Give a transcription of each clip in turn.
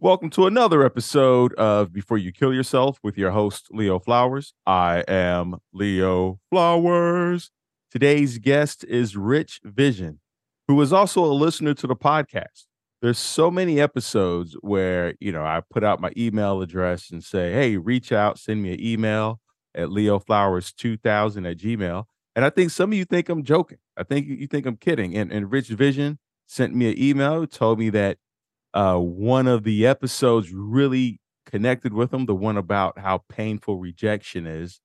Welcome to another episode of Before You Kill Yourself with your host, Leo Flowers. I am Leo Flowers. Today's guest is Rich Vysion, who is also a listener to the podcast. There's so many episodes where, you know, I put out my email address and say, hey, reach out, send me an email at leoflowers2000 at gmail. And I think some of you think I'm joking. I think you think I'm kidding. And, and Rich Vysion sent me an email, told me that uh, one of the episodes really connected with him, the one about how painful rejection is.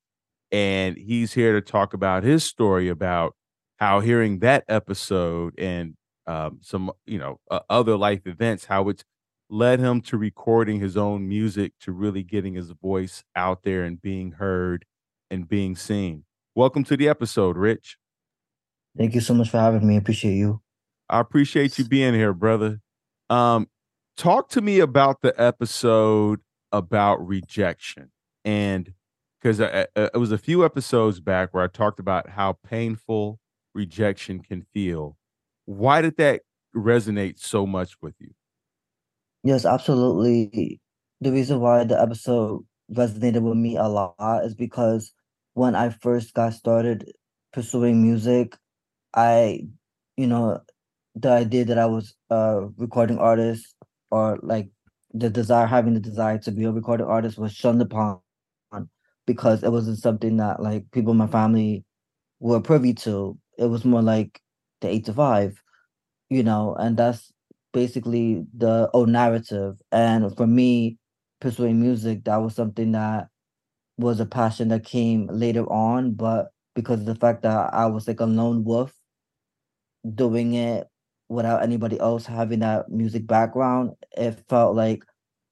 And he's here to talk about his story about how hearing that episode and um, some, you know, uh, other life events, how it's led him to recording his own music, to really getting his voice out there and being heard and being seen. Welcome to the episode, Rich. Thank you so much for having me. I appreciate you. I appreciate you being here, brother. Um, talk to me about the episode about rejection and because uh, it was a few episodes back where I talked about how painful rejection can feel. Why did that resonate so much with you? Yes, absolutely. The reason why the episode resonated with me a lot is because when I first got started pursuing music, I, you know, the idea that I was a recording artist or like the desire having the desire to be a recording artist was shunned upon because it wasn't something that like people in my family were privy to. It was more like the eight to five, you know, and that's basically the old narrative. And for me, pursuing music, that was something that was a passion that came later on, but because of the fact that I was like a lone wolf doing it without anybody else having that music background, it felt like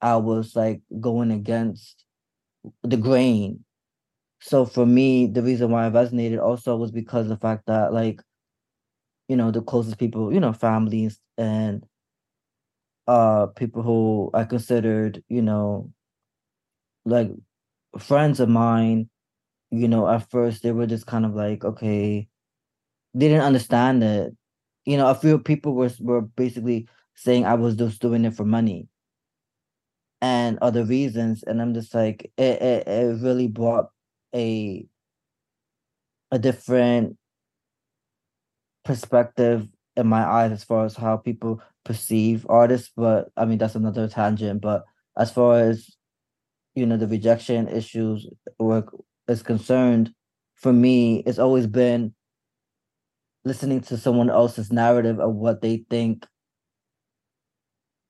I was like going against the grain. So for me, the reason why I resonated also was because the fact that like, you know, the closest people, you know, families and uh people who I considered, you know, like friends of mine, you know, at first they were just kind of like, okay, they didn't understand it you know, a few people were were basically saying I was just doing it for money and other reasons, and I'm just like, it it, it really brought a a different perspective in my eyes as far as how people perceive artists. But I mean, that's another tangent. But as far as you know, the rejection issues work is concerned, for me, it's always been listening to someone else's narrative of what they think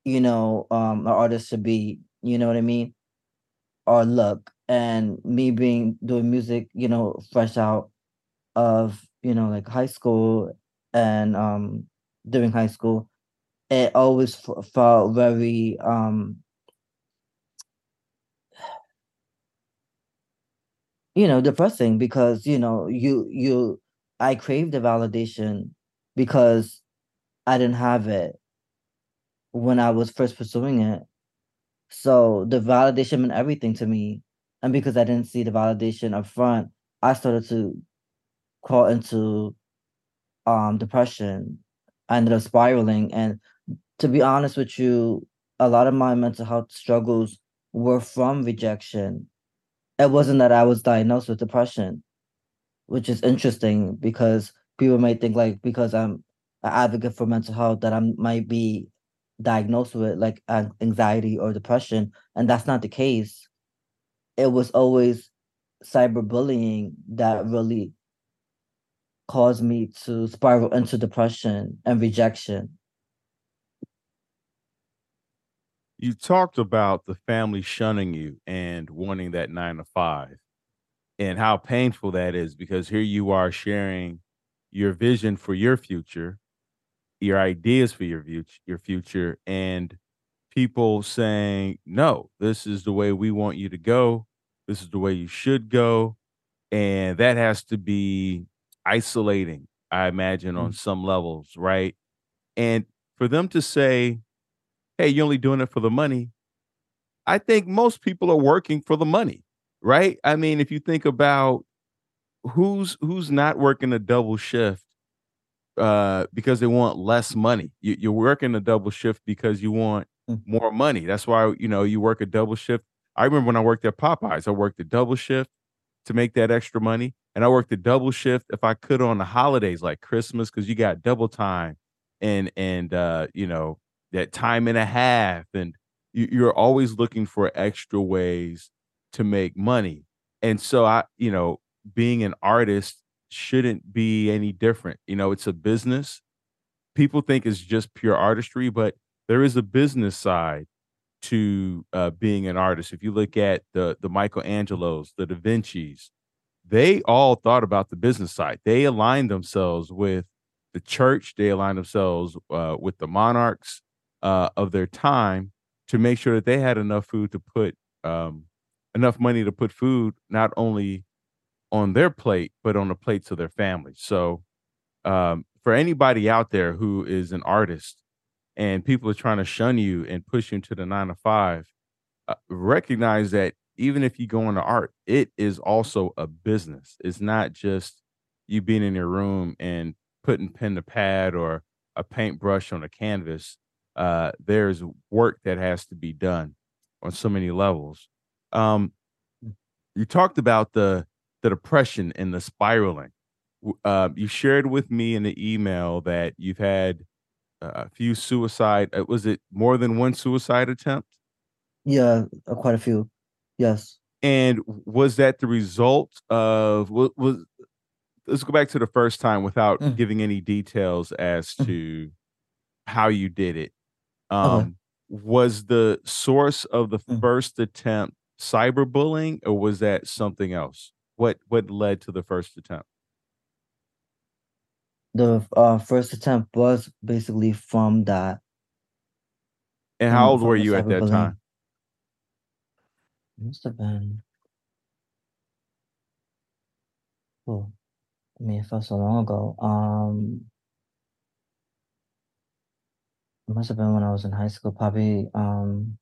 you know um an artist should be you know what i mean? Or look and me being doing music you know fresh out of you know like high school and um during high school it always f- felt very um you know depressing because you know you you I craved the validation because I didn't have it when I was first pursuing it. So the validation meant everything to me. And because I didn't see the validation up front, I started to crawl into um depression. I ended up spiraling. And to be honest with you, a lot of my mental health struggles were from rejection. It wasn't that I was diagnosed with depression which is interesting because people might think like because I'm an advocate for mental health that I might be diagnosed with like anxiety or depression, and that's not the case. It was always cyberbullying that really caused me to spiral into depression and rejection. You talked about the family shunning you and wanting that nine to five and how painful that is because here you are sharing your vision for your future, your ideas for your future, your future, and people saying, "No, this is the way we want you to go. This is the way you should go," and that has to be isolating, I imagine, on mm. some levels, right? And for them to say, "Hey, you're only doing it for the money," I think most people are working for the money right? I mean, if you think about who's who's not working a double shift uh because they want less money. You, you're working a double shift because you want Mm. more money. That's why, you know, you work a double shift. I remember when I worked at Popeyes, I worked a double shift to make that extra money. And I worked a double shift if I could on the holidays like Christmas, because you got double time and and uh, you know, that time and a half. And you, you're always looking for extra ways to make money. And so I, you know, being an artist shouldn't be any different. You know, it's a business. People think it's just pure artistry, but there is a business side to uh, being an artist. If you look at the the Michelangelos, the Da Vinci's, they all thought about the business side. They aligned themselves with the church. They aligned themselves uh, with the monarchs uh, of their time to make sure that they had enough food to put um, enough money to put food not only on their plate but on the plates of their families. So um, for anybody out there who is an artist and people are trying to shun you and push you into the nine to five, uh, recognize that even if you go into art, it is also a business. It's not just you being in your room and putting pen to pad or a paintbrush on a canvas. Uh, there's work that has to be done on so many levels. Um, you talked about the the depression and the spiraling. Uh, you shared with me in the email that you've had a few suicide. Uh, was it more than one suicide attempt? Yeah, uh, quite a few. Yes. And was that the result of was, was let's go back to the first time without Mm. giving any details as Mm. to how you did it. Okay. Um was the source of the Mm. first attempt cyberbullying or was that something else? What what led to the first attempt? The uh first attempt was basically from that And how old were you at that time? Must have been oh, I mean, it felt so long ago. Um, it must have been when I was in high school, probably um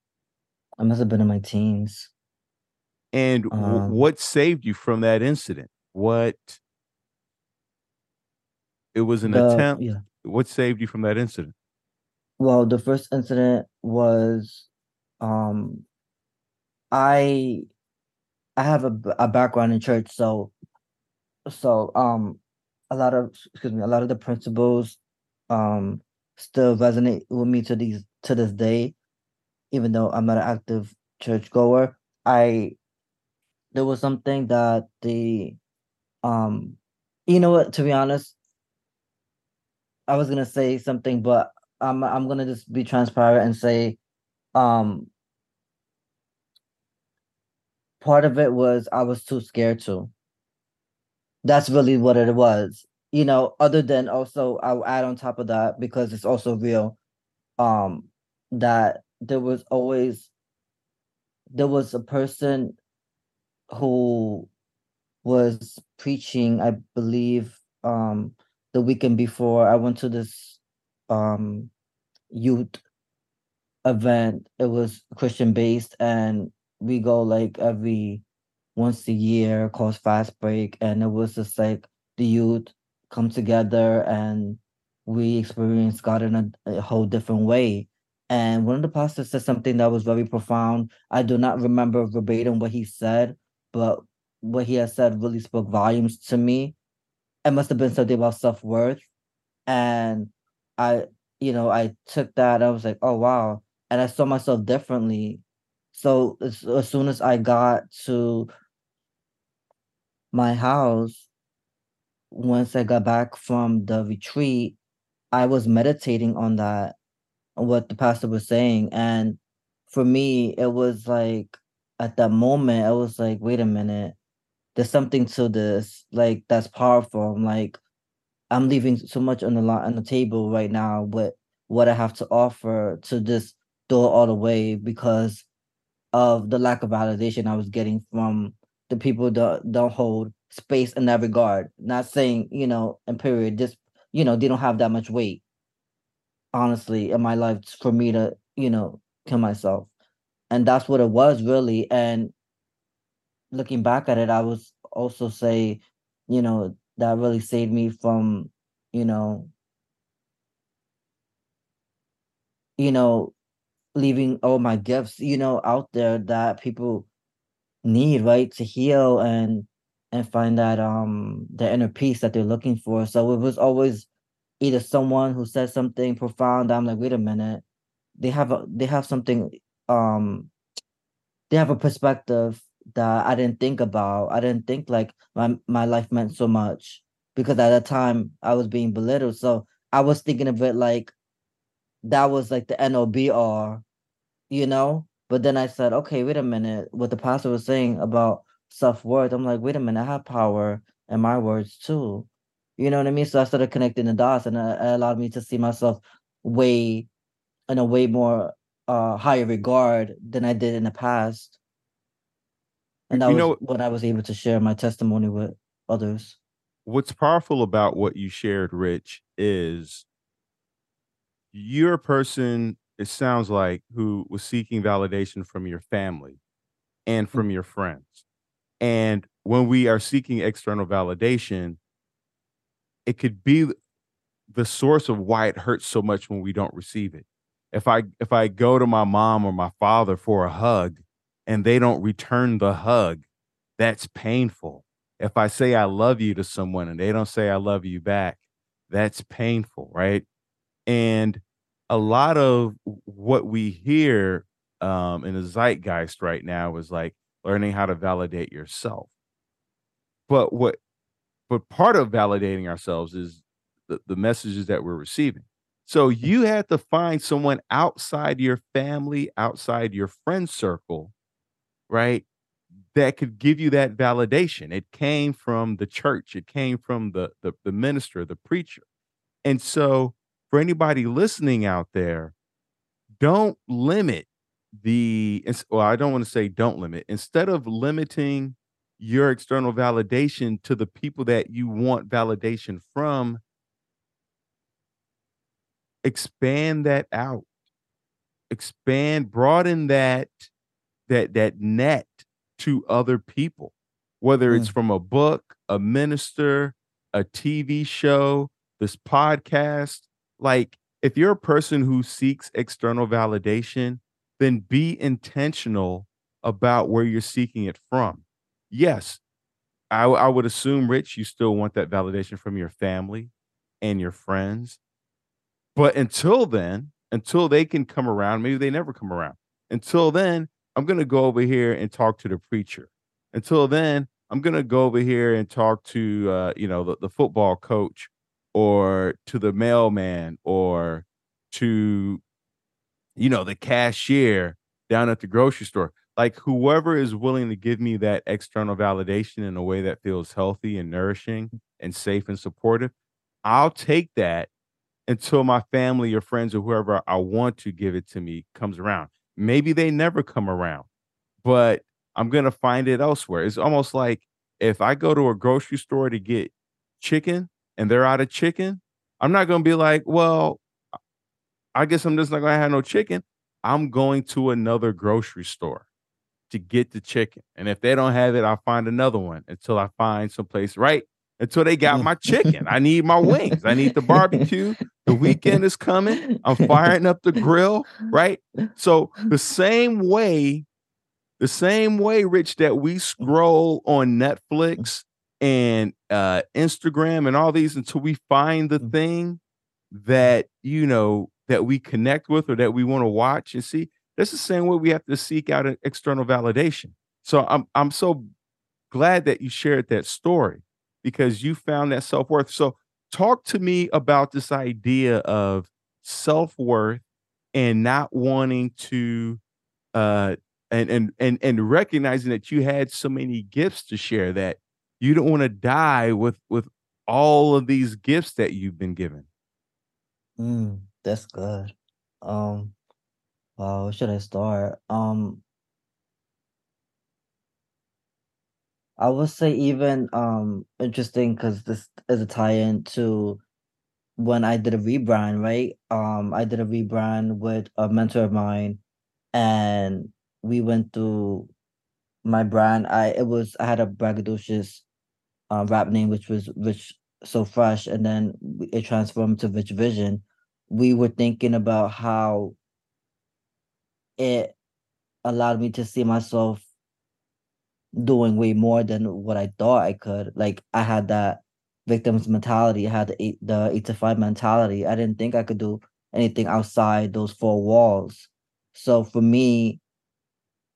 I must have been in my teens. And w- Um what saved you from that incident? What it was an the attempt. yeah. What saved you from that incident? Well, the first incident was um I I have a, a background in church, so so um a lot of excuse me, a lot of the principles um still resonate with me to these to this day, even though I'm not an active churchgoer. I there was something that the um you know what, to be honest, I was gonna say something, but I'm I'm gonna just be transparent and say um part of it was I was too scared to. That's really what it was. You know, other than also I'll add on top of that because it's also real, um, that there was always there was a person who was preaching, I believe, um, the weekend before I went to this um youth event. It was Christian based and we go like every once a year called Fast Break, and it was just like the youth come together and we experience God in a, a whole different way. And one of the pastors said something that was very profound. I do not remember verbatim what he said, but what he has said really spoke volumes to me. It must have been something about self worth. And I, you know, I took that. I was like, oh, wow. And I saw myself differently. So as, as soon as I got to my house, once I got back from the retreat, I was meditating on that, what the pastor was saying. And for me, it was like at that moment, I was like, wait a minute, there's something to this, like that's powerful. I'm like, I'm leaving so much on the line on the table right now with what I have to offer to just throw it all way because of the lack of validation I was getting from the people that don't hold space in that regard. Not saying, you know, in period, just you know, they don't have that much weight, honestly, in my life for me to, you know, kill myself. And that's what it was really. And looking back at it, I was also say, you know, that really saved me from, you know, you know, leaving all my gifts, you know, out there that people need, right, to heal and and find that um the inner peace that they're looking for. So it was always either someone who said something profound. I'm like, wait a minute, they have a they have something um they have a perspective that I didn't think about. I didn't think like my my life meant so much because at that time I was being belittled. So I was thinking of it like that was like the NOBR, you know? But then I said, okay, wait a minute. What the pastor was saying about self-worth, I'm like, wait a minute, I have power in my words too. You know what I mean? So I started connecting the dots and it allowed me to see myself way in a way more uh higher regard than I did in the past. And that You was know- when I was able to share my testimony with others. what's powerful about what you shared, Rich, is you're a person, it sounds like, who was seeking validation from your family and from your friends. And when we are seeking external validation, it could be the source of why it hurts so much when we don't receive it. If I if I go to my mom or my father for a hug and they don't return the hug, that's painful. If I say I love you to someone and they don't say I love you back, that's painful, right? And a lot of what we hear um, in the zeitgeist right now is like learning how to validate yourself. But what, but part of validating ourselves is the, the messages that we're receiving. So you had to find someone outside your family, outside your friend circle, right? That could give you that validation. It came from the church, it came from the, the, the minister, the preacher. And so for anybody listening out there, don't limit the well, I don't want to say don't limit. Instead of limiting your external validation to the people that you want validation from, expand that out. Expand, broaden that that that net to other people, whether it's Mm. from a book, a minister, a TV show, this podcast. Like, if you're a person who seeks external validation, then be intentional about where you're seeking it from. Yes, I, I would assume, Rich, you still want that validation from your family and your friends. But until then, until they can come around, maybe they never come around. Until then, I'm going to go over here and talk to the preacher. Until then, I'm going to go over here and talk to, uh, you know, the, the football coach or to the mailman or to, you know, the cashier down at the grocery store. Like whoever is willing to give me that external validation in a way that feels healthy and nourishing and safe and supportive, I'll take that until my family or friends or whoever I want to give it to me comes around. Maybe they never come around, but I'm going to find it elsewhere. It's almost like if I go to a grocery store to get chicken and they're out of chicken, I'm not going to be like, well, I guess I'm just not going to have no chicken. I'm going to another grocery store to get the chicken. And if they don't have it, I'll find another one until I find someplace right until they got my chicken. I need my wings. I need the barbecue. The weekend is coming. I'm firing up the grill, right? So the same way, the same way, Rich, that we scroll on Netflix and uh Instagram and all these until we find the thing that you know that we connect with or that we want to watch and see. That's the same way we have to seek out an external validation. So I'm I'm so glad that you shared that story because you found that self-worth. So talk to me about this idea of self-worth and not wanting to uh and and and and recognizing that you had so many gifts to share that you don't want to die with with all of these gifts that you've been given. Mm, that's good. Um, wow, where should I start? Um, I would say even um interesting because this is a tie-in to when I did a rebrand, right? Um, I did a rebrand with a mentor of mine, and we went through my brand. I it was I had a braggadocious uh, rap name, which was Rich So Fresh, and then it transformed to Rich Vysion. We were thinking about how it allowed me to see myself doing way more than what I thought I could. Like I had that victim's mentality, I had the eight the eight to five mentality. I didn't think I could do anything outside those four walls. So for me,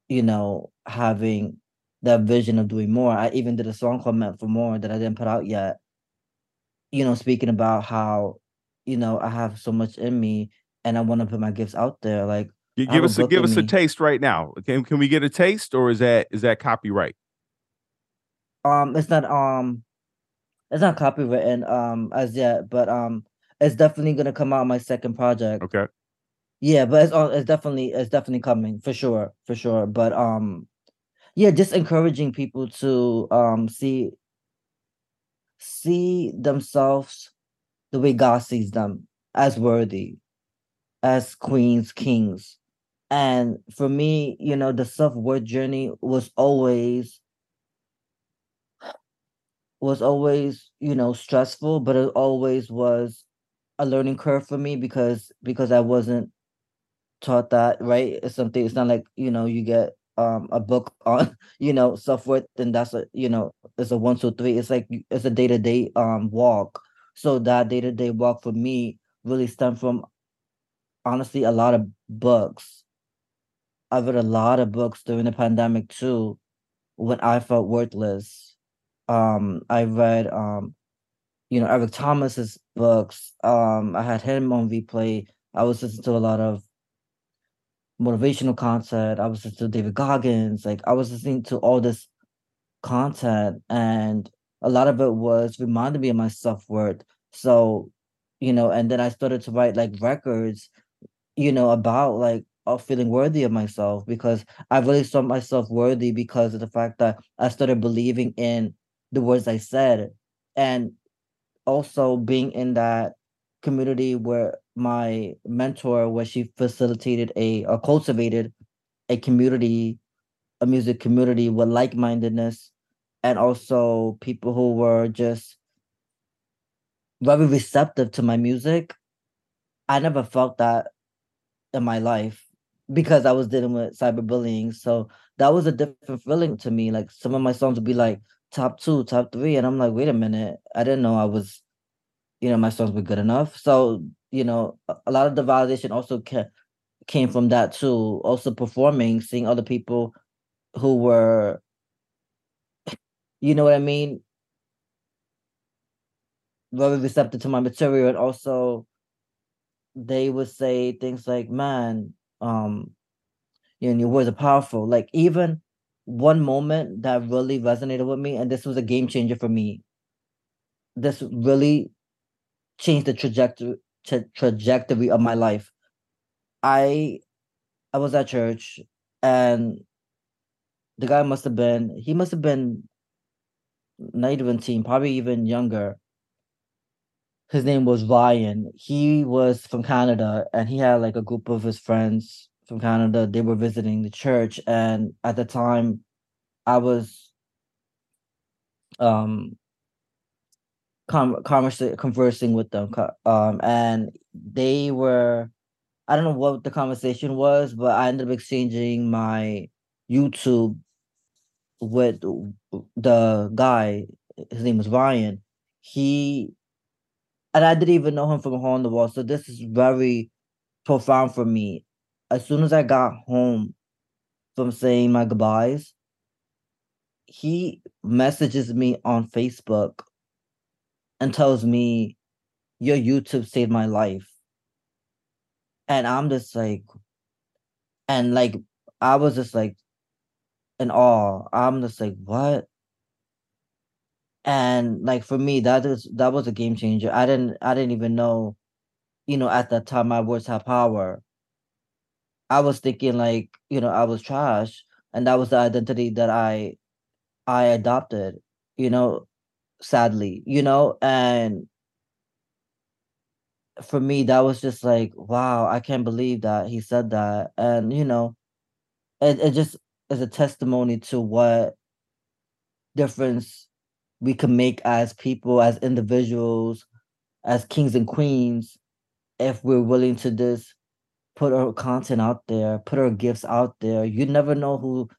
you know, having that vision of doing more, I even did a song called Meant for More that I didn't put out yet. You know, speaking about how, you know, I have so much in me and I want to put my gifts out there. Like give us a give us me. a taste right now. Can can we get a taste or is that is that copyright? Um it's not um it's not copywritten um as yet, but um it's definitely gonna come out my second project. Okay. Yeah, but it's it's definitely it's definitely coming for sure, for sure. But um yeah, just encouraging people to um see see themselves the way God sees them as worthy, as queens, kings. And for me, you know, the self-worth journey was always was always, you know, stressful, but it always was a learning curve for me because because I wasn't taught that, right? It's something it's not like, you know, you get um a book on, you know, self-worth and that's a, you know, it's a one, two, three. It's like it's a day-to-day um walk. So that day-to-day walk for me really stemmed from honestly a lot of books. I've read a lot of books during the pandemic too when I felt worthless um, I read um, you know, Eric Thomas's books. Um, I had him on replay. I was listening to a lot of motivational content. I was listening to David Goggins. Like I was listening to all this content, and a lot of it was reminding me of my self worth. So, you know, and then I started to write like records, you know, about like of feeling worthy of myself because I really saw myself worthy because of the fact that I started believing in the words I said, and also being in that community where my mentor, where she facilitated a or cultivated a community, a music community with like mindedness, and also people who were just very receptive to my music. I never felt that in my life because I was dealing with cyberbullying. So that was a different feeling to me. Like some of my songs would be like, top two, top three. And I'm like, wait a minute. I didn't know I was, you know, my songs were good enough. So, you know, a lot of the validation also ca- came from that too. Also performing, seeing other people who were, you know what I mean? Very receptive to my material. And also they would say things like, man, um, you know, your words are powerful. Like even one moment that really resonated with me, and this was a game changer for me. This really changed the trajectory tra- trajectory of my life. I I was at church and the guy must have been he must have been not even teen, probably even younger. His name was Ryan. He was from Canada and he had like a group of his friends from Canada. They were visiting the church, and at the time, I was um com- conversing conversing with them, um, and they were. I don't know what the conversation was, but I ended up exchanging my YouTube with the guy. His name was Ryan. He and I didn't even know him from a hole in the wall. So this is very profound for me as soon as I got home from saying my goodbyes, he messages me on Facebook and tells me, Your YouTube saved my life. And I'm just like, and like, I was just like in awe. I'm just like, what? And like for me, that is that was a game changer. I didn't I didn't even know, you know, at that time my words had power. I was thinking like, you know, I was trash and that was the identity that I I adopted, you know, sadly, you know, and for me that was just like, wow, I can't believe that he said that. And you know, it, it just is a testimony to what difference we can make as people, as individuals, as kings and queens, if we're willing to just put our content out there, put our gifts out there. You never know who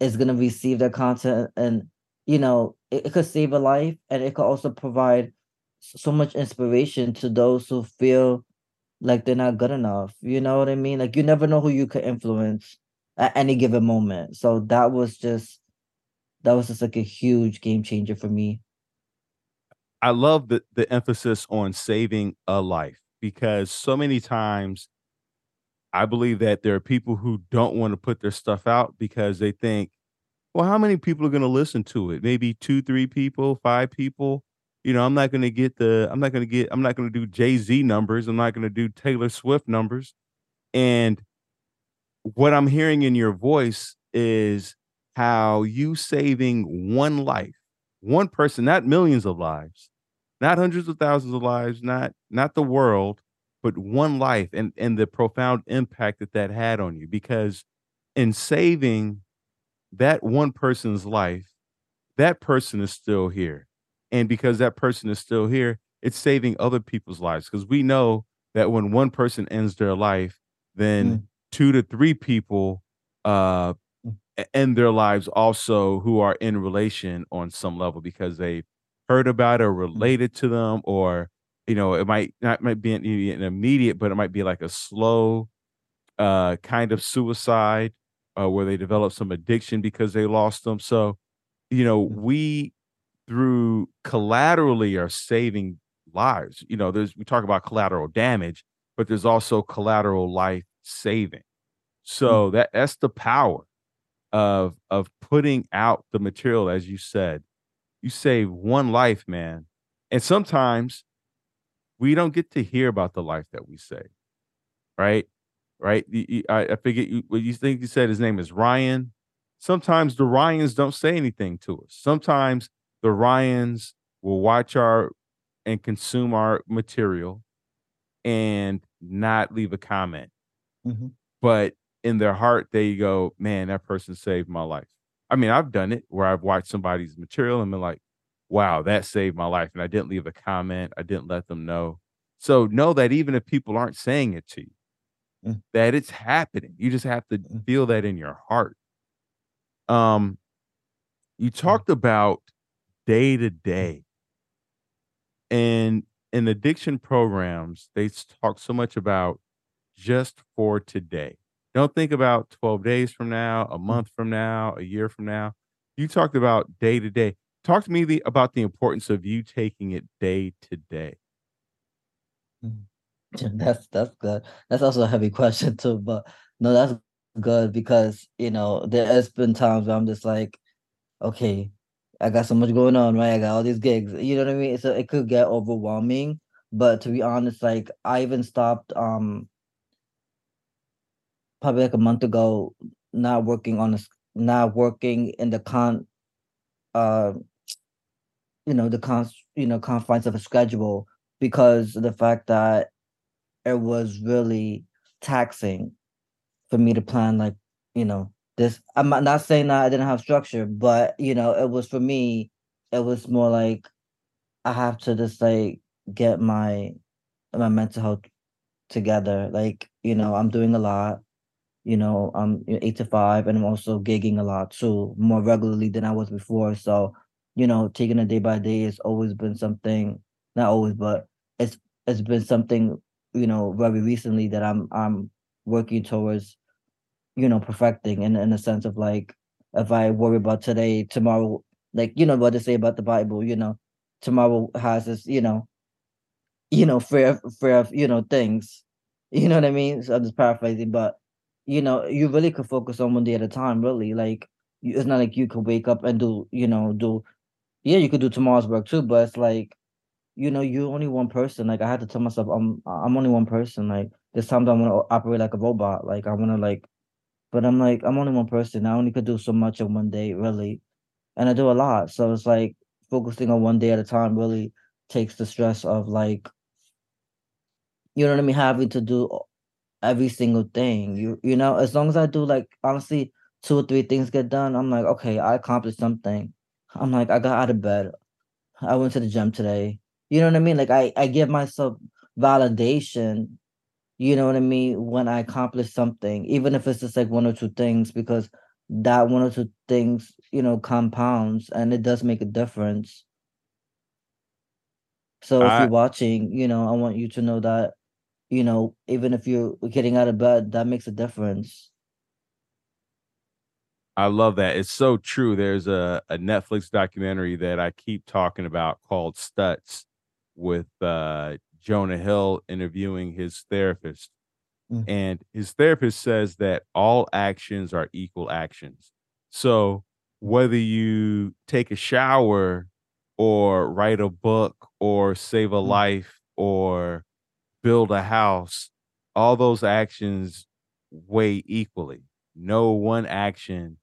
is gonna receive that content, and you know it, it could save a life, and it could also provide so much inspiration to those who feel like they're not good enough. You know what I mean? Like you never know who you could influence at any given moment. So that was just that was just like a huge game changer for me. I love the the emphasis on saving a life because so many times I believe that there are people who don't want to put their stuff out because they think, well, how many people are going to listen to it? Maybe two, three people, five people. You know, I'm not going to get the, I'm not going to get, I'm not going to do Jay Z numbers. I'm not going to do Taylor Swift numbers. And what I'm hearing in your voice is how you saving one life, one person, not millions of lives, not hundreds of thousands of lives, not not the world, but one life and and the profound impact that that had on you. Because in saving that one person's life that person is still here. And because that person is still here it's saving other people's lives. Because we know that when one person ends their life then mm. two to three people uh end their lives also who are in relation on some level because they heard about or mm. related to them or you know, it might not might be an, immediate, but it might be like a slow uh kind of suicide uh, where they develop some addiction because they lost them. So, you know, mm. we through collaterally are saving lives. You know, there's we talk about collateral damage, but there's also collateral life saving. So mm. that that's the power of of putting out the material, as you said. You save one life, man. And sometimes we don't get to hear about the life that we save right? Right? I, I forget you, what you think you said. His name is Ryan. Sometimes the Ryans don't say anything to us. Sometimes the Ryans will watch our and consume our material and not leave a comment. Mm-hmm. But in their heart, they go, man, that person saved my life. I mean, I've done it where I've watched somebody's material and been like, wow, that saved my life. And I didn't leave a comment. I didn't let them know. So know that even if people aren't saying it to you, mm. that it's happening. You just have to mm. feel that in your heart. Um, you mm. talked about day to day. And in addiction programs, they talk so much about just for today. Don't think about 12 days from now, a mm. month from now, a year from now. You talked about day to day talk to me the, about the importance of you taking it day to day. Mm-hmm. That's that's good. That's also a heavy question too, but no, that's good because you know there has been times where I'm just like, okay, I got so much going on, right? I got all these gigs, you know what I mean? So it could get overwhelming. But to be honest, like I even stopped um probably like a month ago, not working on a not working in the con uh you know the con you know confines of a schedule because of the fact that it was really taxing for me to plan like you know this i'm not saying that i didn't have structure but you know it was for me it was more like i have to just like get my my mental health together. Like you know i'm doing a lot you know i'm eight to five and i'm also gigging a lot too more regularly than i was before so you know, taking it day by day has always been something, not always, but it's it's been something, you know, very recently that I'm I'm working towards, you know, perfecting in in a sense of like if I worry about today, tomorrow, like you know what to say about the Bible, you know, tomorrow has this, you know, you know, fair fair you know things. You know what I mean? So I'm just paraphrasing, but you know, you really could focus on one day at a time, really. Like it's not like you could wake up and do, you know, do yeah, you could do tomorrow's work too, but it's like, you know, you're only one person. Like I had to tell myself, I'm I'm only one person. Like there's times I want to operate like a robot. Like I want to like, but I'm like I'm only one person. I only could do so much in one day, really, and I do a lot. So it's like focusing on one day at a time really takes the stress of like, you know what I mean, having to do every single thing. You you know, as long as I do like honestly two or three things get done, I'm like, okay, I accomplished something I'm like, I got out of bed. I went to the gym today. You know what I mean? Like I, I give myself validation you know what I mean, when I accomplish something, even if it's just like one or two things, because that one or two things, you know, compounds and it does make a difference. So if I you're watching, you know, I want you to know that, you know, even if you're getting out of bed, that makes a difference. I love that. It's so true. There's a, a Netflix documentary that I keep talking about called Stutz with uh, Jonah Hill interviewing his therapist. Mm. And his therapist says that all actions are equal actions. So whether you take a shower or write a book or save a Mm. life or build a house, all those actions weigh equally. No one action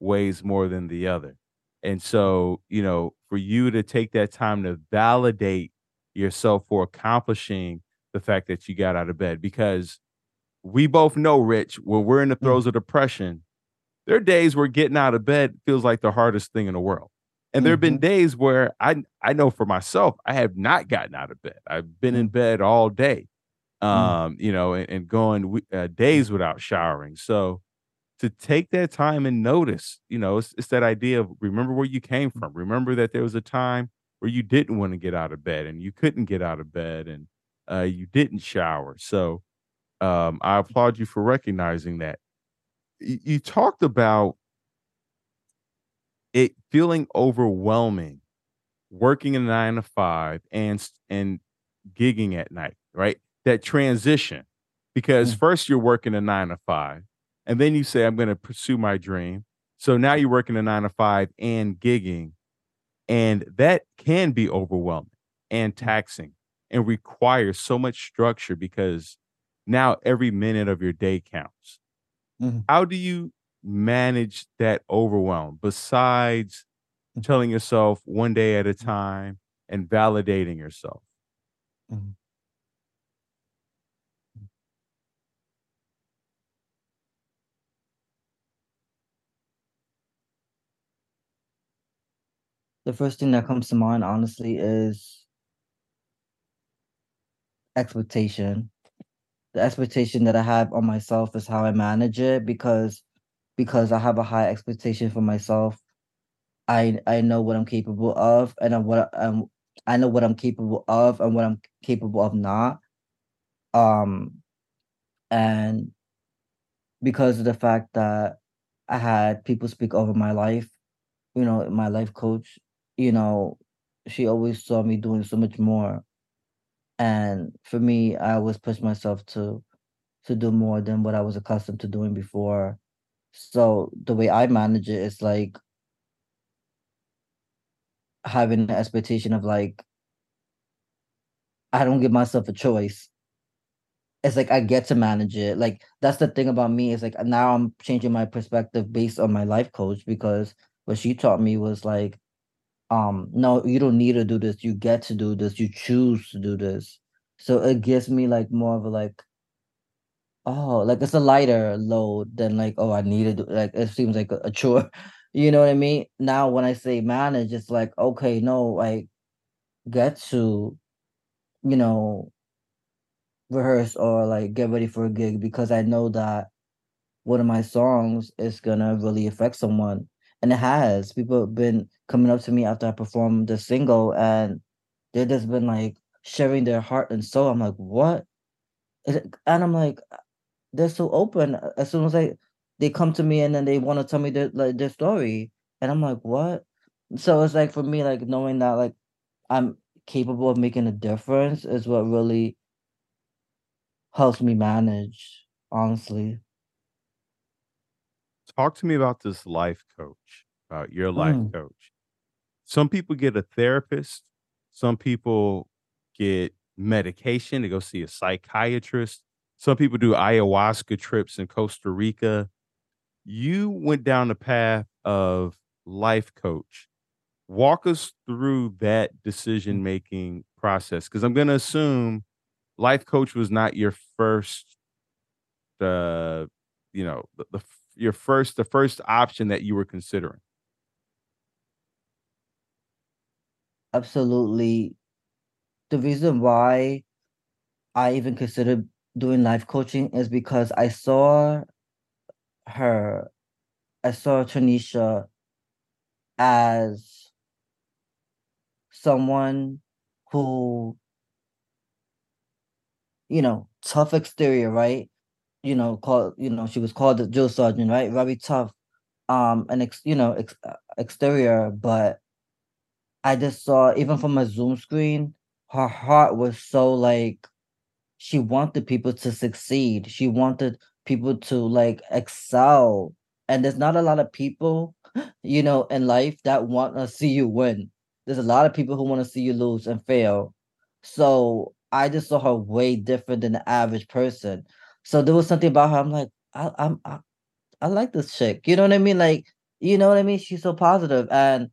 weighs more than the other. And so, you know, for you to take that time to validate yourself for accomplishing the fact that you got out of bed, because we both know, Rich, when we're in the Mm. throes of depression, there are days where getting out of bed feels like the hardest thing in the world. And there have been Mhm. days where I I know for myself, I have not gotten out of bed. I've been in Mm. bed all day, Mm. um, you know, and, and going uh, days without showering. So to take that time and notice, you know, it's, it's that idea of remember where you came from. Remember that there was a time where you didn't want to get out of bed and you couldn't get out of bed and uh, you didn't shower. So um, I applaud you for recognizing that. You talked about it feeling overwhelming working a nine to five and and gigging at night, right? That transition, because Mm. first you're working a nine to five, and then you say, "I'm going to pursue my dream." So now you're working a nine to five and gigging, and that can be overwhelming and taxing and requires so much structure because now every minute of your day counts. Mhm. How do you manage that overwhelm besides Mm. telling yourself one day at a time and validating yourself? Mhm. The first thing that comes to mind, honestly, is expectation. The expectation that I have on myself is how I manage it because because I have a high expectation for myself. I I know what I'm capable of and I'm what um I know what I'm capable of and what I'm capable of not. Um and because of the fact that I had people speak over my life, you know, my life coach, you know, she always saw me doing so much more. And for me, I always pushed myself to to do more than what I was accustomed to doing before. So the way I manage it is like having an expectation of like I don't give myself a choice. It's like I get to manage it. Like that's the thing about me is like now I'm changing my perspective based on my life coach because what she taught me was like um no you don't need to do this you get to do this you choose to do this so it gives me like more of a like oh like it's a lighter load than like oh i need to do like it seems like a, chore. You know what i mean? Now when i say manage it's like okay no i get to you know rehearse or like get ready for a gig because i know that one of my songs is gonna really affect someone. And it has. People have been coming up to me after i performed the single and they've just been like sharing their heart and soul. I'm like what? and i'm like they're so open uh, as soon as I they come to me and then they want to tell me their like their story. And I'm like what? So it's like for me like knowing that like I'm capable of making a difference is what really helps me manage honestly. Talk to me about this life coach, about your life Mm, coach. Some people get a therapist, some people get medication to go see a psychiatrist, some people do ayahuasca trips in Costa Rica. You went down the path of life coach. Walk us through that decision making process because I'm going to assume life coach was not your first uh you know the, the your first the first option that you were considering absolutely the reason why I even considered doing life coaching is because I saw her, I saw Tanisha as someone who, you know, tough exterior, right? You know, called, you know, she was called the drill sergeant, right? Very tough, um, and ex, you know, ex, exterior, but I just saw even from a Zoom screen, her heart was so like she wanted people to succeed. She wanted people to like excel. And there's not a lot of people, you know, in life that want to see you win. There's a lot of people who want to see you lose and fail. So I just saw her way different than the average person. So there was something about her. I'm like, I, I'm, I, I like this chick. You know what I mean? Like, you know what I mean? She's so positive, and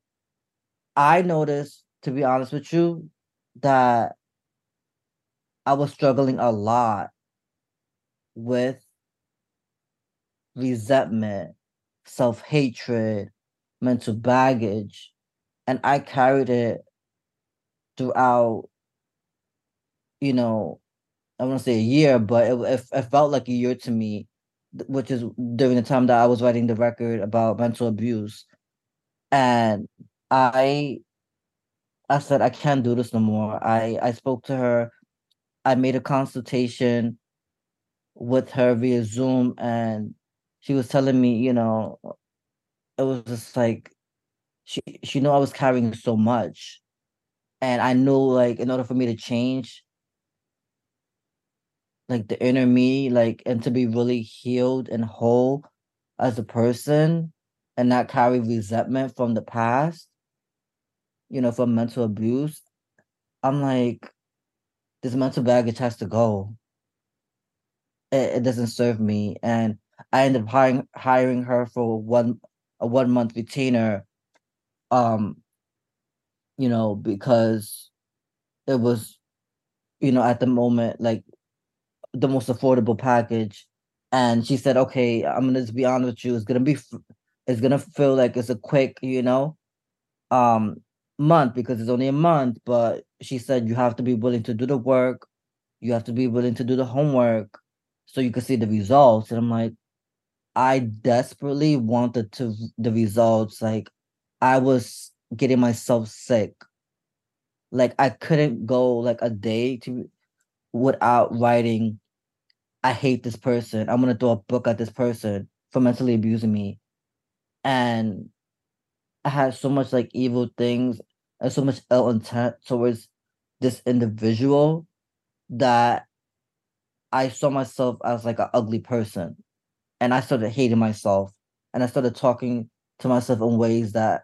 I noticed, to be honest with you, that I was struggling a lot with resentment, self hatred, mental baggage, and I carried it throughout, you know, I want to say a year, but it, it, it felt like a year to me, which is during the time that I was writing the record about mental abuse. And I I said I can't do this no more. I I spoke to her. I made a consultation with her via Zoom and she was telling me, you know, it was just like she she knew I was carrying so much. And I knew like in order for me to change like the inner me, like and to be really healed and whole as a person and not carry resentment from the past, you know, from mental abuse, I'm like, this mental baggage has to go. It, it doesn't serve me. And I ended up hiring hiring her for one a one month retainer. Um, you know, because it was, you know, at the moment, like the most affordable package. And she said, okay, I'm gonna just be honest with you, it's gonna be it's gonna feel like it's a quick, you know, um month because it's only a month, but she said you have to be willing to do the work, you have to be willing to do the homework so you can see the results. And I'm like, I desperately wanted to the results. Like I was getting myself sick. Like I couldn't go like a day to without writing, I hate this person. I'm gonna throw a book at this person for mentally abusing me. And I had so much like evil things and so much ill intent towards this individual that I saw myself as like an ugly person. And I started hating myself. And I started talking to myself in ways that,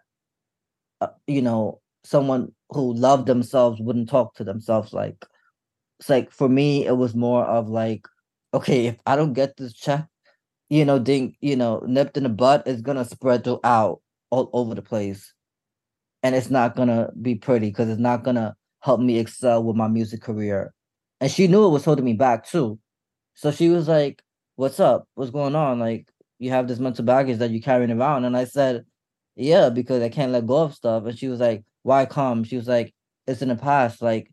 uh, you know, someone who loved themselves wouldn't talk to themselves like. It's like for me, it was more of like, okay, if I don't get this check, you know, ding, you know, nipped in the butt, it's gonna spread throughout all over the place. And it's not gonna be pretty because it's not gonna help me excel with my music career. And she knew it was holding me back too. So she was like, What's up? What's going on? Like, you have this mental baggage that you're carrying around. And I said, Yeah, because I can't let go of stuff. And she was like, Why come? She was like, It's in the past. Like,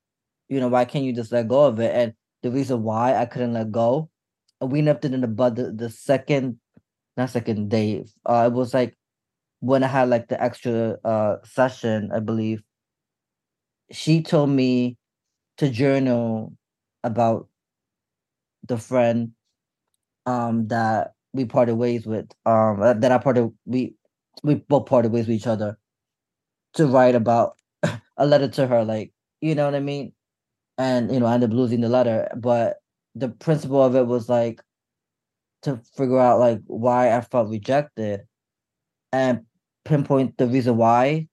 you know, why can't you just let go of it? And the reason why I couldn't let go, we nipped it in the bud the, the second, not second day. Uh, it was like when I had like the extra uh session, I believe, she told me to journal about the friend um that we parted ways with, um uh, that I parted we we both parted ways with each other to write about a letter to her, like you know what I mean? And you know, I ended up losing the letter, but the principle of it was like to figure out like why I felt rejected and pinpoint the reason why.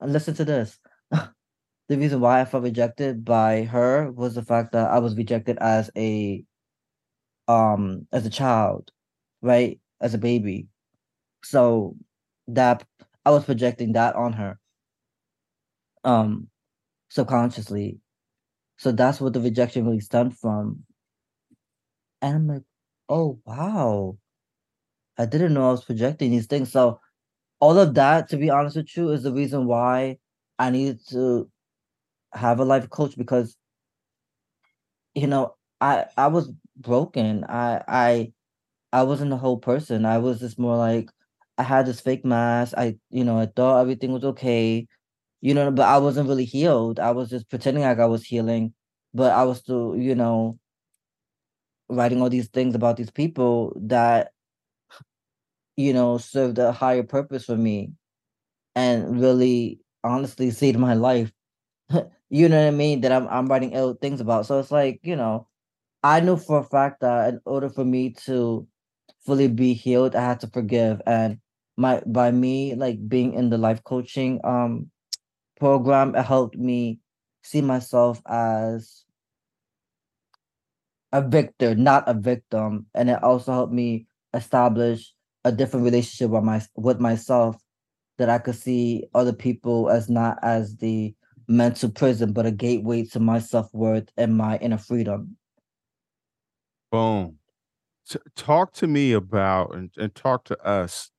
And listen to this. the reason why I felt rejected by her was the fact that I was rejected as a um as a child, right? As a baby. So that I was projecting that on her. Um subconsciously. So that's what the rejection really stemmed from. And I'm like, oh wow. I didn't know I was projecting these things. So all of that, to be honest with you, is the reason why I needed to have a life coach because you know, I I was broken. I I I wasn't the whole person. I was just more like I had this fake mask. I you know, I thought everything was okay. You know, but I wasn't really healed. I was just pretending like I was healing, but I was still, you know, writing all these things about these people that you know served a higher purpose for me and really honestly saved my life. you know what I mean? That I'm I'm writing ill things about. So it's like, you know, I knew for a fact that in order for me to fully be healed, I had to forgive. And my by me like being in the life coaching um program, it helped me see myself as a victor, not a victim. And it also helped me establish a different relationship with my with myself that I could see other people as not as the mental prison, but a gateway to my self worth and my inner freedom. Boom. T- talk to me about and, and talk to us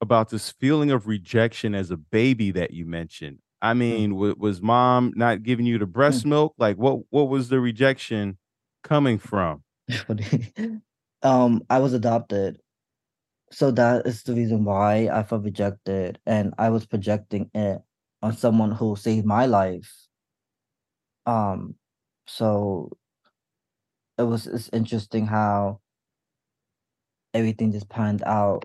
about this feeling of rejection as a baby that you mentioned. I Mm. mean, w- was mom not giving you the breast Mm. milk? Like, what what was the rejection coming from? Um, I was adopted. So that is the reason why I felt rejected and I was projecting it on someone who saved my life. Um, so it was it's interesting how everything just panned out.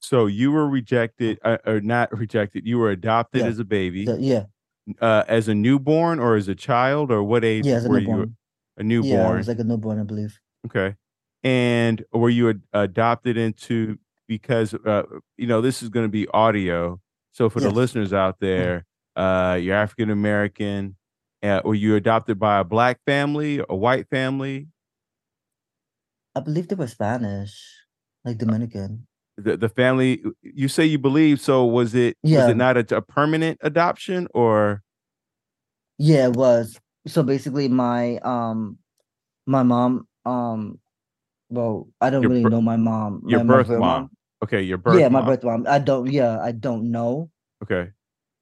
So you were rejected, uh, or not rejected? You were adopted Yeah. as a baby, The, yeah, uh, as a newborn, or as a child, or what age yeah, as a were you? newborn. A Yeah, I newborn. was like a newborn, I believe. Okay. And were you ad- adopted into because uh, you know this is going to be audio. So for the listeners out there, uh, you're African American. Uh, were you adopted by a black family, a white family? I believe they were Spanish, like Dominican. The the family you say you believe. So was it yeah. was it not a, a permanent adoption or Yeah, it was. So basically my um my mom um well, I don't Your really bir- know my mom. your my, my birth real mom? Okay, your birth Yeah, my mom. birth mom. I don't yeah, I don't know, Okay.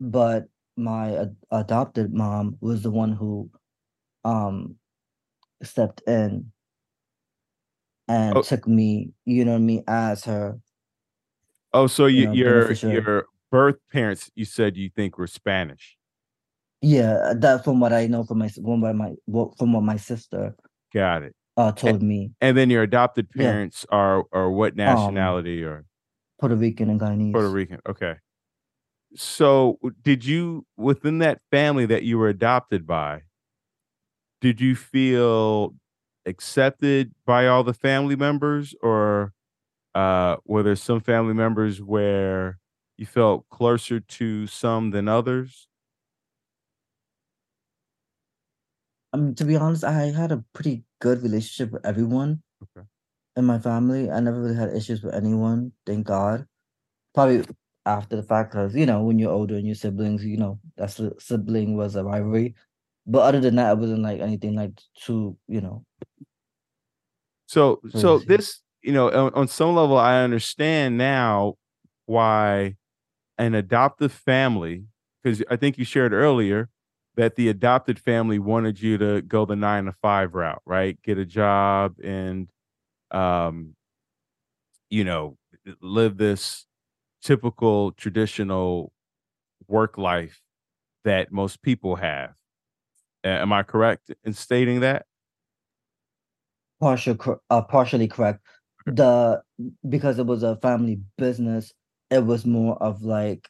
but my ad- adopted mom was the one who um stepped in and Oh. took me, you know what I mean, as her. Oh, so You you, know, your your birth parents you said you think were Spanish. Yeah, that's from what I know from my from what my from what my sister Got it. Uh told me. And then your adopted Yeah. Um, parents are are what nationality or Puerto Rican and Guyanese. Puerto Rican? Okay. So did you within that family that you were adopted by, did you feel accepted by all the family members or uh were there some family members where you felt closer to some than others? I mean, to be honest, I had a pretty good relationship with everyone Okay. in my family. I never really had issues with anyone, thank God. Probably after the fact, because you know, when you're older and your siblings, you know, that's a sibling was a rivalry. But other than that, it wasn't like anything like too, you know. So so Crazy. this, you know, on, on some level I understand now why an adoptive family because I think you shared earlier that the adopted family wanted you to go the 9 to 5 route, right? Get a job and um you know, live this typical traditional work life that most people have. Am I correct in stating that? partial uh, partially correct. The because it was a family business, it was more of like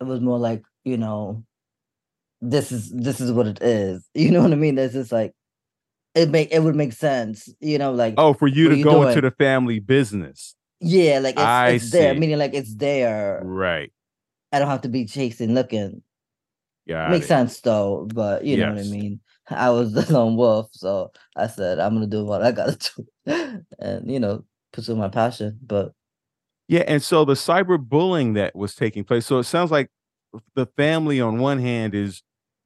it was more like, you know, this is this is what it is. You know what I mean? It's just like it make it would make sense, you know, like Oh, for you to you go into the family business. yeah, like it's I it's there, see. meaning like it's there. Right. I don't have to be chasing looking. Got Makes it. sense though, but you know what I mean. I was the lone wolf, so I said I'm gonna do what I gotta do, and you know pursue my passion. But Yeah, and so the cyberbullying that was taking place. So it sounds like the family on one hand is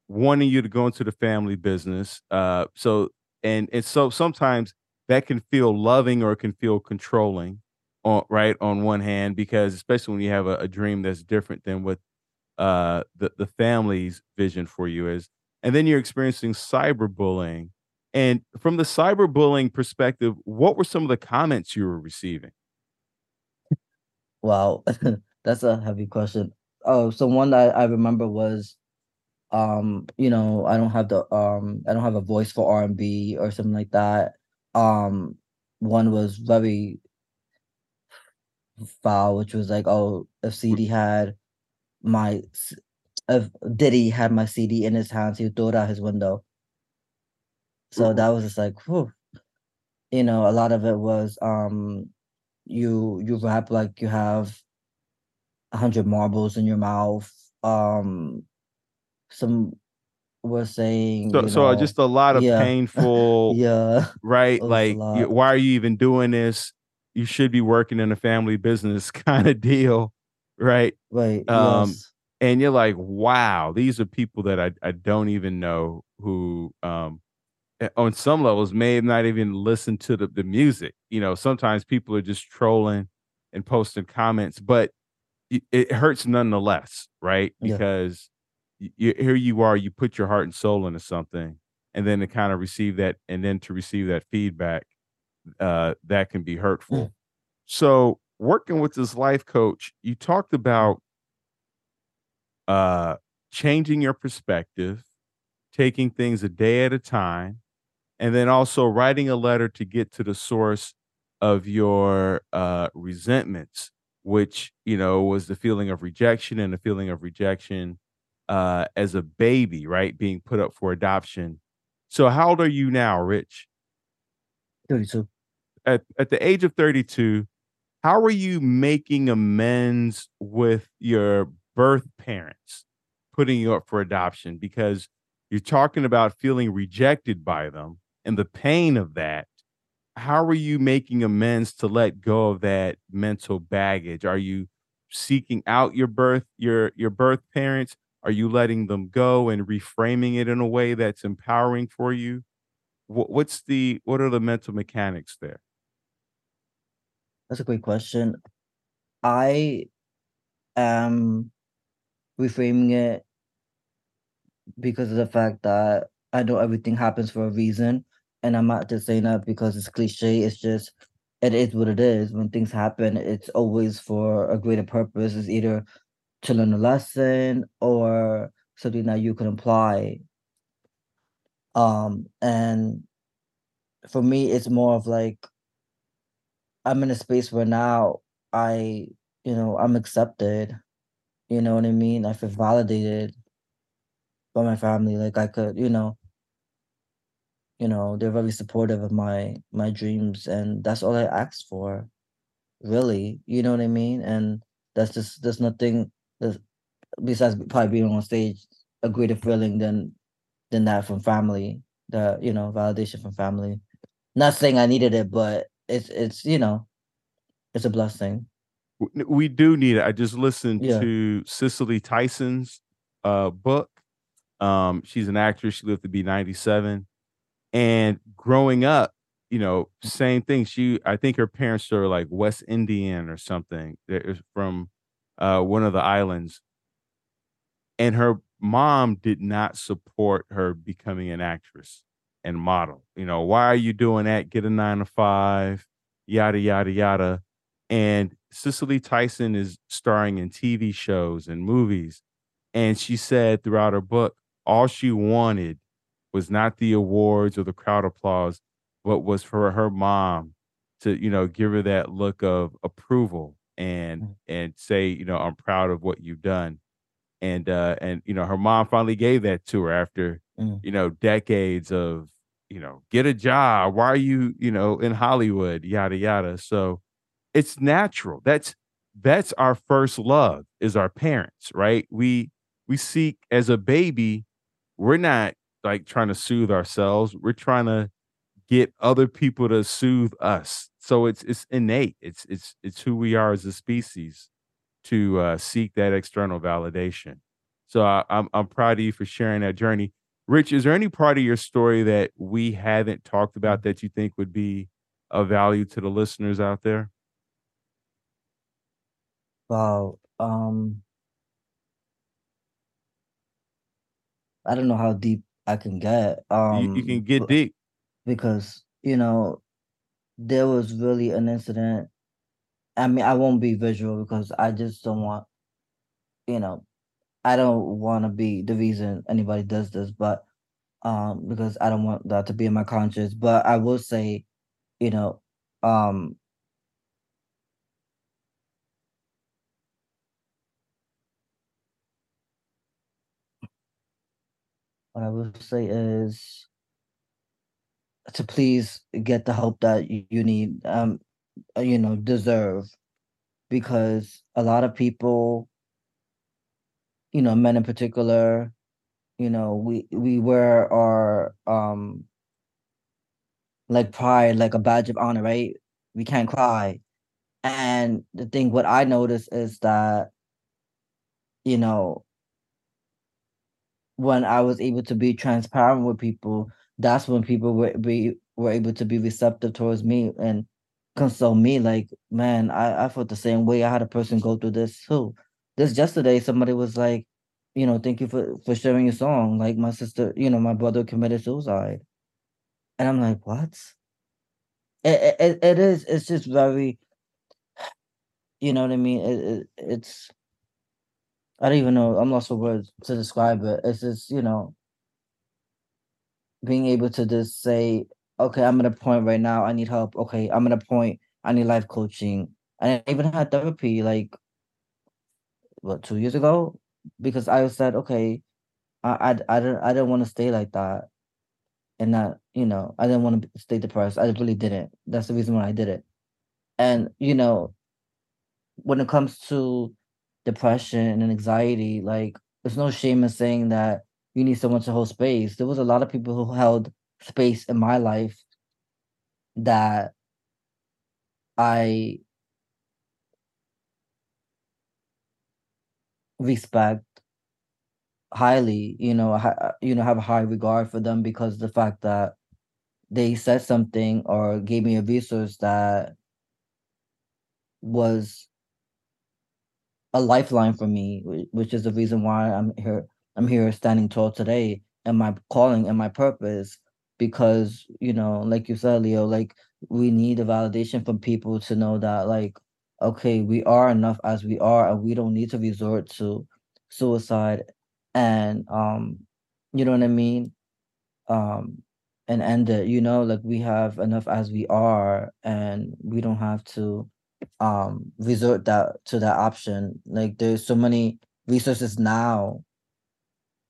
wanting you to go into the family business. Uh, so and and so sometimes that can feel loving or it can feel controlling, on right on one hand because especially when you have a, a dream that's different than what uh the the family's vision for you is. and then you're experiencing cyberbullying. And from the cyberbullying perspective, what were some of the comments you were receiving? Wow, that's a heavy question. Oh, so one that I remember was, um, you know, I don't have the um, I don't have a voice for R and B or something like that. Um, one was very foul, which was like, oh, if CD had my, if Diddy had my CD in his hands, he would throw it out his window. So that was just like, whew. you know, a lot of it was, um, you you rap like you have a hundred marbles in your mouth. Um, some were saying, So, you so uh, know, just a lot of yeah, painful, yeah, right? it was a Like, y- lot. why are you even doing this? You should be working in a family business kind of deal, right? Right, Um, yes, and you're like, wow, these are people that I, I don't even know who, um, on some levels may have not even listened to the, the music. You know, sometimes people are just trolling and posting comments, but it, it hurts nonetheless, right? Because y- you, here you are, you put your heart and soul into something, and then to kind of receive that, and then to receive that feedback, uh, that can be hurtful. Mm. So, working with this life coach, you talked about uh, changing your perspective, taking things a day at a time, and then also writing a letter to get to the source of your uh, resentments, which you know was the feeling of rejection and the feeling of rejection uh, as a baby, right, being put up for adoption. So, how old are you now, Rich? 32. At at the age of thirty two, how are you making amends with your birth parents putting you up for adoption? Because you're talking about feeling rejected by them and the pain of that. How are you making amends to let go of that mental baggage? Are you seeking out your birth your your birth parents? Are you letting them go and reframing it in a way that's empowering for you? Wh- What's the what are the mental mechanics there? That's a great question. I am reframing it because of the fact that I know everything happens for a reason. And I'm not just saying that because it's cliche. It's just, it is what it is. When things happen, it's always for a greater purpose. It's either to learn a lesson or something that you can apply. Um, and for me, it's more of like I'm in a space where now I, you know, I'm accepted. You know what I mean? I feel validated by my family. Like I could, you know, you know, they're very supportive of my my dreams, and that's all I asked for, really. You know what I mean? And that's just there's nothing there's, besides probably being on stage a greater feeling than than that from family. The you know validation from family. Not saying I needed it, but it's it's you know it's a blessing. We do need it. I just listened Yeah. to Cicely Tyson's uh, book. Um, she's an actress. She lived to be 97. And growing up, you know, same thing. She, I think her parents are like West Indian or something. They're from uh, one of the islands. And her mom did not support her becoming an actress and model. You know, why are you doing that? Get a nine to five, yada, yada, yada. And Cicely Tyson is starring in TV shows and movies. And she said throughout her book, all she wanted was not the awards or the crowd applause, but was for her mom to, you know, give her that look of approval and Mm. and say, you know, I'm proud of what you've done. And uh and you know, her mom finally gave that to her after, Mm. you know, decades of, you know, get a job. Why are you, you know, in Hollywood? Yada yada. So it's natural. That's that's our first love is our parents, right? We we seek as a baby, we're not like trying to soothe ourselves. We're trying to get other people to soothe us. So it's it's innate. It's it's it's who we are as a species to uh, seek that external validation. So I, I'm I'm proud of you for sharing that journey. Rich, is there any part of your story that we haven't talked about that you think would be of value to the listeners out there? Wow. Um, I don't know how deep I can get. You, Um, you can get deep. because you know there was really an incident. I mean, I won't be visual because I just don't want, you know, I don't want to be the reason anybody does this, but um, because I don't want that to be in my conscience. But I will say, you know, um, what I will say is to please get the help that you need, um, uh, you know, deserve, because a lot of people, you know, men in particular, you know, we we wear our um like pride like a badge of honor, right? We can't cry. And the thing what I notice is that, you know, when I was able to be transparent with people, that's when people were be were able to be receptive towards me and console me. Like, man, I, I felt the same way. I had a person go through this too. This yesterday, somebody was like, you know, thank you for for sharing your song. Like my sister, you know, my brother committed suicide. And I'm like, what? It, it, it is, it's just very, you know what I mean? It, it, it's, I don't even know. I'm lost for words to describe it. It's just, you know, being able to just say, okay, I'm at a point right now, I need help. Okay, I'm at a point, I need life coaching. And I even had therapy like what two years ago because I said, okay, I I I didn't I didn't want to stay like that, and that you know I didn't want to stay depressed. I really didn't. That's the reason why I did it. And you know, when it comes to depression and anxiety, like there's no shame in saying that you need someone to hold space. There was a lot of people who held space in my life that I respect highly, you know, ha- you know, have a high regard for them because the fact that they said something or gave me a resource that was a lifeline for me, which is the reason why I'm here. I'm here standing tall today, and my calling and my purpose. Because you know, like you said, Leo, like we need a validation from people to know that, like, okay, we are enough as we are, and we don't need to resort to suicide, and um, you know what I mean, um, and end it. You know, like we have enough as we are, and we don't have to um resort that to that option. Like there's so many resources now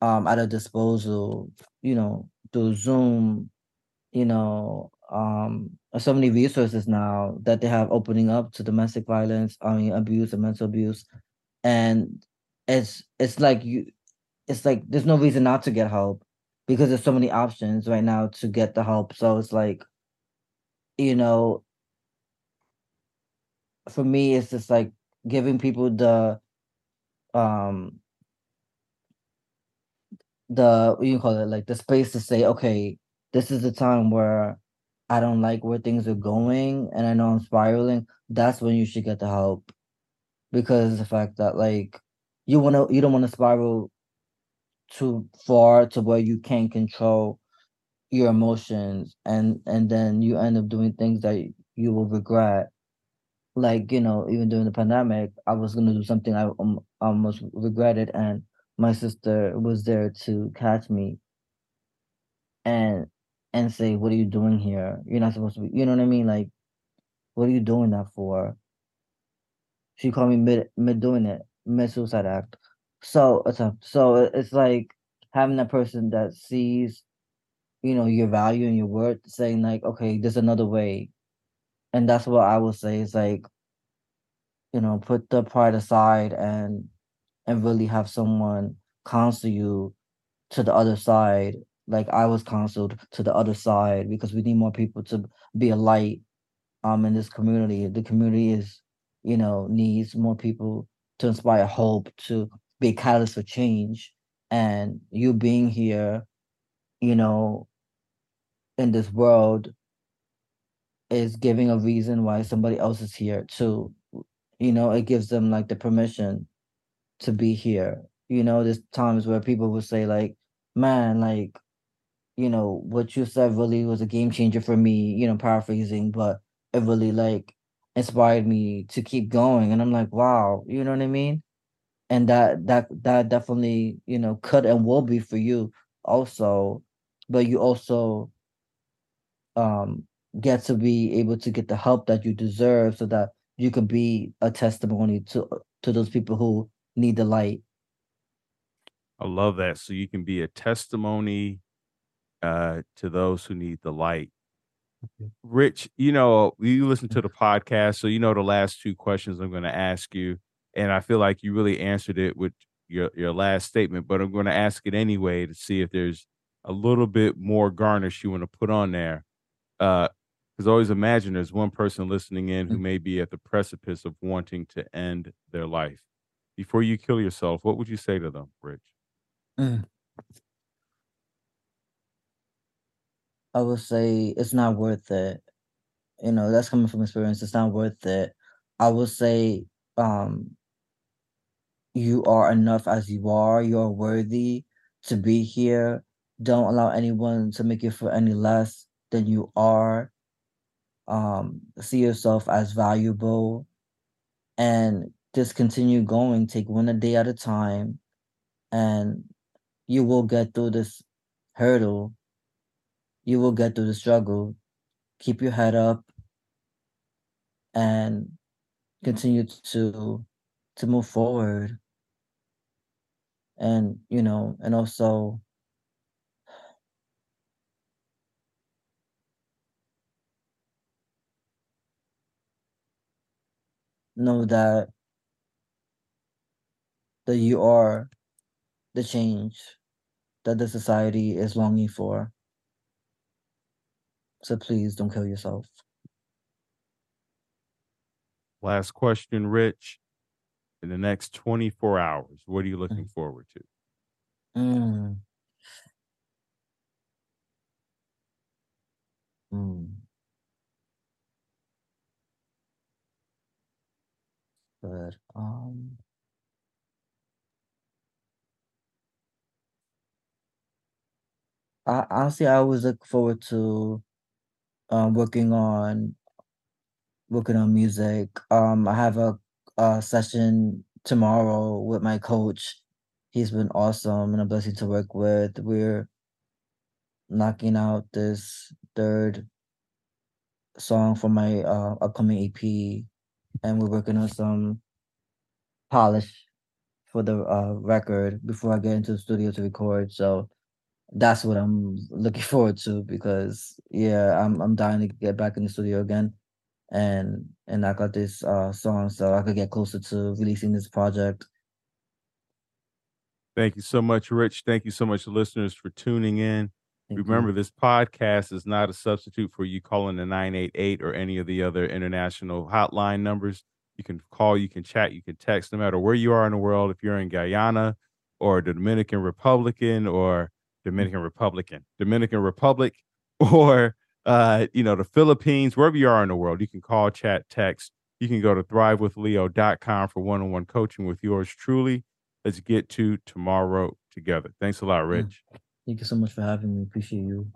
um at our disposal you know through zoom you know um so many resources now that they have opening up to domestic violence i mean abuse and mental abuse. And it's it's like you it's like there's no reason not to get help because there's so many options right now to get the help. So it's like you know for me it's just like giving people the um the you call it? Like the space to say okay this is the time where i don't like where things are going and i know i'm spiraling that's when you should get the help. Because the fact that like you want to you don't want to spiral too far to where you can't control your emotions and and then you end up doing things that you will regret like you know even during the pandemic i was going to do something i um, almost regretted and my sister was there to catch me and and say, "What are you doing here? You're not supposed to be." You know what I mean? Like, what are you doing that for? She called me mid mid doing it, mid suicide act. So it's a so it's like having that person that sees, you know, your value and your worth, saying like, "Okay, there's another way," and that's what I would say is like, you know, put the pride aside and and really have someone counsel you to the other side. Like I was counseled to the other side because we need more people to be a light um in this community. The community is, you know, needs more people to inspire hope, to be a catalyst for change. And you being here, you know, in this world is giving a reason why somebody else is here too. You know, it gives them like the permission to be here. You know, there's times where people will say like, man, like you know, what you said really was a game changer for me, you know, paraphrasing, but it really like inspired me to keep going. And I'm like, wow, you know what I mean? And that that that definitely, you know, could and will be for you also. But you also um get to be able to get the help that you deserve so that you can be a testimony to to those people who need the light. I love that. So you can be a testimony uh, to those who need the light. Rich, you know, you listen to the podcast, so you know the last two questions I'm going to ask you, and I feel like you really answered it with your your last statement, but I'm going to ask it anyway to see if there's a little bit more garnish you want to put on there. Uh, because always imagine there's one person listening in who Mm. may be at the precipice of wanting to end their life. Before you kill yourself, what would you say to them, Rich? Mm. I would say it's not worth it. You know, that's coming from experience. It's not worth it. I would say um you are enough as you are. You're worthy to be here. Don't allow anyone to make you feel any less than you are. Um, see yourself as valuable and just continue going. Take one a day at a time, and you will get through this hurdle. You will get through the struggle. Keep your head up and continue to to move forward. And you know, and also know that that you are the change that the society is longing for. So please don't kill yourself. Last question, Rich. In the next 24 hours, what are you looking forward to? Mm. Mm. Good. Um I honestly I always look forward to um working on working on music. Um I have a a session tomorrow with my coach. He's been awesome and a blessing to work with. We're knocking out this third song for my uh upcoming EP and we're working on some polish for the uh record before I get into the studio to record. So that's what I'm looking forward to because yeah, I'm I'm dying to get back in the studio again and and I got this uh song so I could get closer to releasing this project. Thank you so much, Rich. Thank you so much, listeners, for tuning in. Thank Remember, you. this podcast is not a substitute for you calling the 988 or any of the other international hotline numbers. You can call, you can chat, you can text, no matter where you are in the world. If you're in Guyana or the Dominican Republican or Dominican Republican, Dominican Republic, or uh, you know, the Philippines, wherever you are in the world, you can call, chat, text. You can go to thrivewithleo.com for one-on-one coaching with yours truly. Let's get to tomorrow together. Thanks a lot, Rich. Thank you so much for having me. Appreciate you.